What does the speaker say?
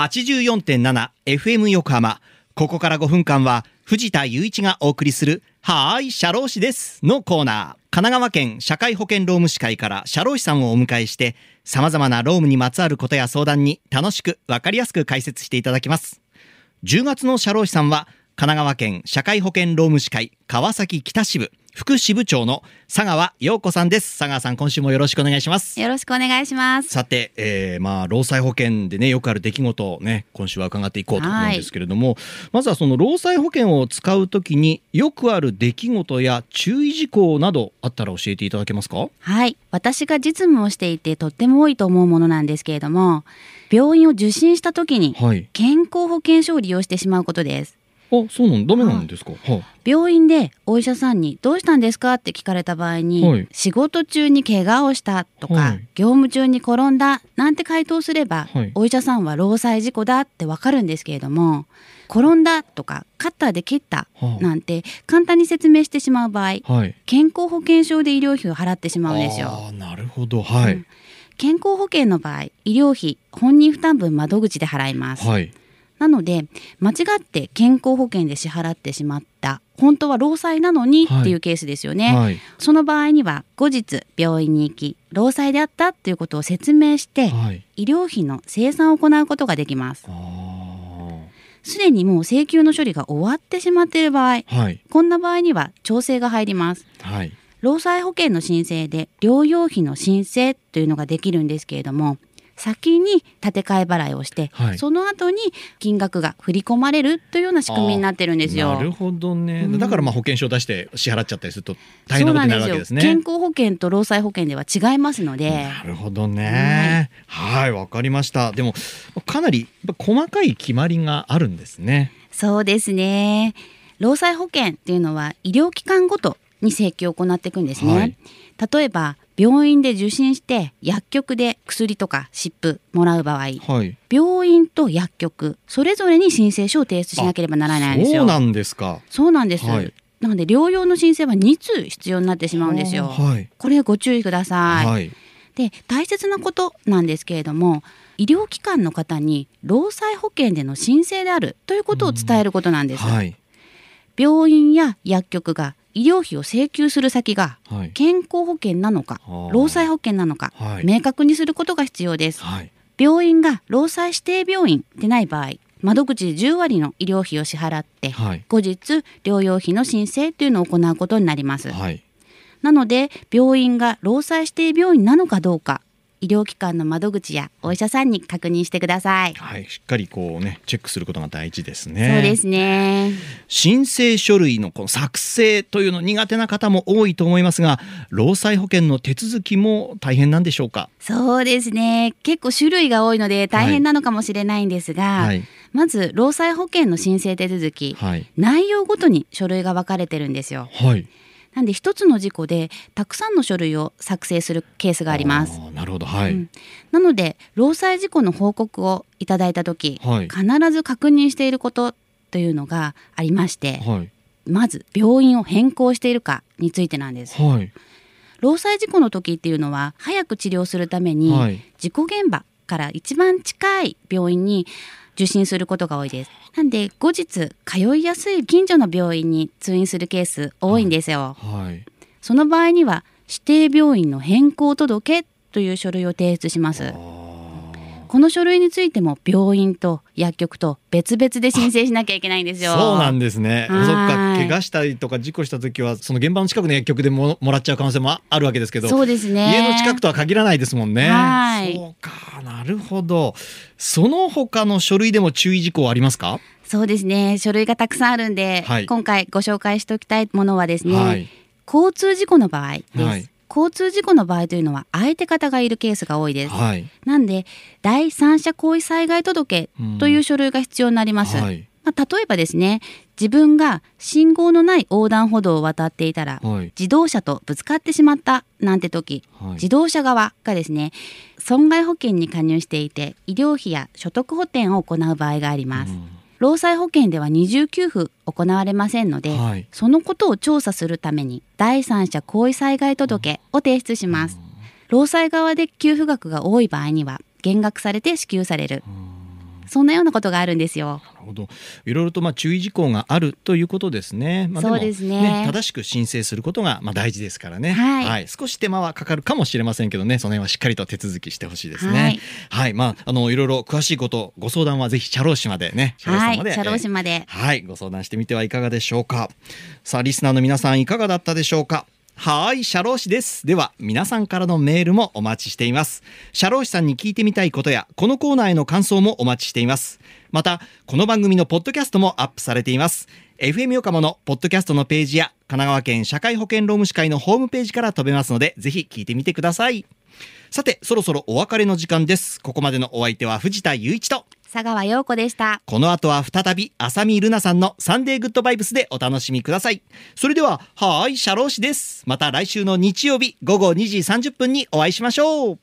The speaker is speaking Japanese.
84.7FM 横浜。ここから5分間は藤田雄一がお送りするはーい、社労士ですのコーナー。神奈川県社会保険労務士会から社労士さんをお迎えして様々な労務にまつわることや相談に楽しくわかりやすく解説していただきます。10月の社労士さんは神奈川県社会保険労務士会川崎北支部副支部長の佐川陽子さんです。佐川さん、今週もよろしくお願いします。よろしくお願いします。さて、えーまあ労災保険でねよくある出来事をね今週は伺っていこうと思うんですけれども、まずはその労災保険を使うときによくある出来事や注意事項などあったら教えていただけますか？はい。私が実務をしていてとっても多いと思うものなんですけれども、病院を受診した時にはい。健康保険証を利用してしまうことです。あ、そうなんダメなんですか？は病院でお医者さんにどうしたんですか？って聞かれた場合に、はい仕事中に怪我をしたとか、はい業務中に転んだなんて回答すれば、はいお医者さんは労災事故だってわかるんですけれども転んだとかカッターで切ったはあなんて簡単に説明してしまう場合はい。健康保険証で医療費を払ってしまうんですよ。なるほど。はい。うん健康保険の場合医療費本人負担分窓口で払います、はい。なので間違って健康保険で支払ってしまった本当は労災なのにはいっていうケースですよね、はい。その場合には後日病院に行き労災であったっていうことを説明してはい。医療費の生産を行うことができますあすでにもう請求の処理が終わってしまっている場合。こんな場合には調整が入りますはい。労災保険の申請で療養費の申請というのができるんですけれども先に立て替え払いをして、はいその後に金額が振り込まれるというような仕組みになってるんですよ。なるほどね。うんだからまあ保険証を出して支払っちゃったりすると大変なことになるわけですね。すよ健康保険と労災保険では違いますので、なるほどね。はい、わ、かりました。でも、かなり細かい決まりがあるんですね。そうですね。労災保険っていうのは医療機関ごとに請求を行っていくんですね。はい例えば病院で受診して薬局で薬とか湿布もらう場合、はい。病院と薬局それぞれに申請書を提出しなければならないんですよ。そうなんですか。そうなんです。はいなので療養の申請は2通必要になってしまうんですよ。はい。これご注意ください。はい。で大切なことなんですけれども医療機関の方に労災保険での申請であるということを伝えることなんです。はい。病院や薬局が医療費を請求する先がはい。健康保険なのか労災保険なのかはい明確にすることが必要です。はい。病院が労災指定病院でない場合窓口で10割の医療費を支払ってはい。後日療養費の申請というのを行うことになります。はい。なので病院が労災指定病院なのかどうか医療機関の窓口やお医者さんに確認してください。はい。しっかりこうね、チェックすることが大事ですね。そうですね。申請書類のこの作成というの苦手な方も多いと思いますが、労災保険の手続きも大変なんでしょうか？そうですね。結構種類が多いので大変なのかもしれないんですが、はい。まず労災保険の申請手続き、はい。内容ごとに書類が分かれてるんですよ。はい。なんで一つの事故でたくさんの書類を作成するケースがあります。ーなるほど。はい。うんなので労災事故の報告をいただいた時、はい必ず確認していることというのがありまして、はい。まず病院を変更しているかについてなんです。はい。労災事故の時っていうのは早く治療するために、はい事故現場から一番近い病院に受診することが多いです。なんで後日通いやすい近所の病院に通院するケース多いんですよ。はい。その場合には指定病院の変更届という書類を提出します。あこの書類についても病院と薬局と別々で申請しなきゃいけないんですよ。そうなんですね。そっはいか、怪我したりとか事故した時は、その現場の近くの薬局でももらっちゃう可能性もあるわけですけど。そうですね。家の近くとは限らないですもんね。はいそうか、なるほど。その他の書類でも注意事項ありますか？そうですね。書類がたくさんあるんで、はい今回ご紹介しておきたいものはですね、はい。交通事故の場合です。はい交通事故の場合というのは相手方がいるケースが多いです。はい。なんで第三者行為災害届という書類が必要になります。はい。まあ、例えばですね自分が信号のない横断歩道を渡っていたら、はい。自動車とぶつかってしまったなんて時、はい自動車側がですね損害保険に加入していて医療費や所得補填を行う場合があります、労災保険では二重給付行われませんので、はい。そのことを調査するために第三者行為災害届を提出します、労災側で給付額が多い場合には減額されて支給される、そんなようなことがあるんですよ。なるほどいろいろとまあ注意事項があるということですね。まあ、そうですね正しく申請することがまあ大事ですからね、はい少し手間はかかるかもしれませんけどねその辺はしっかりと手続きしてほしいですはねい。はい、まああのいろいろ詳しいことご相談はぜひ社労士までね社労士まで、はい、社労士まで。はい、ご相談してみてはいかがでしょうか。さあ、リスナーの皆さんいかがだったでしょうか？はい、社労士です。では、皆さんからのメールもお待ちしています。社労士さんに聞いてみたいことや、このコーナーへの感想もお待ちしています。また、この番組のポッドキャストもアップされています。FM 横浜のポッドキャストのページや、神奈川県社会保険労務士会のホームページから飛べますので、ぜひ聞いてみてください。さて、そろそろお別れの時間です。ここまでのお相手は藤田雄一と、佐川陽子でした。この後は再び浅見ルナさんのサンデーグッドバイブスでお楽しみください。それでは、はーい、社労士です。また来週の日曜日午後2時30分にお会いしましょう。